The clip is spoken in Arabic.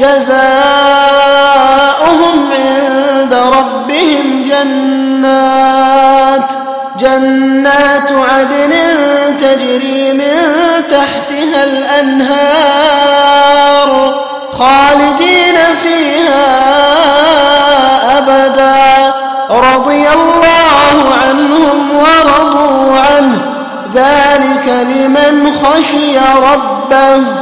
جزاؤهم عند ربهم جنات جنات عدن تجري من تحتها الأنهار خالدين فيها أبدا. رضي الله عنهم ورضوا عنه. ذلك لمن خشي ربه.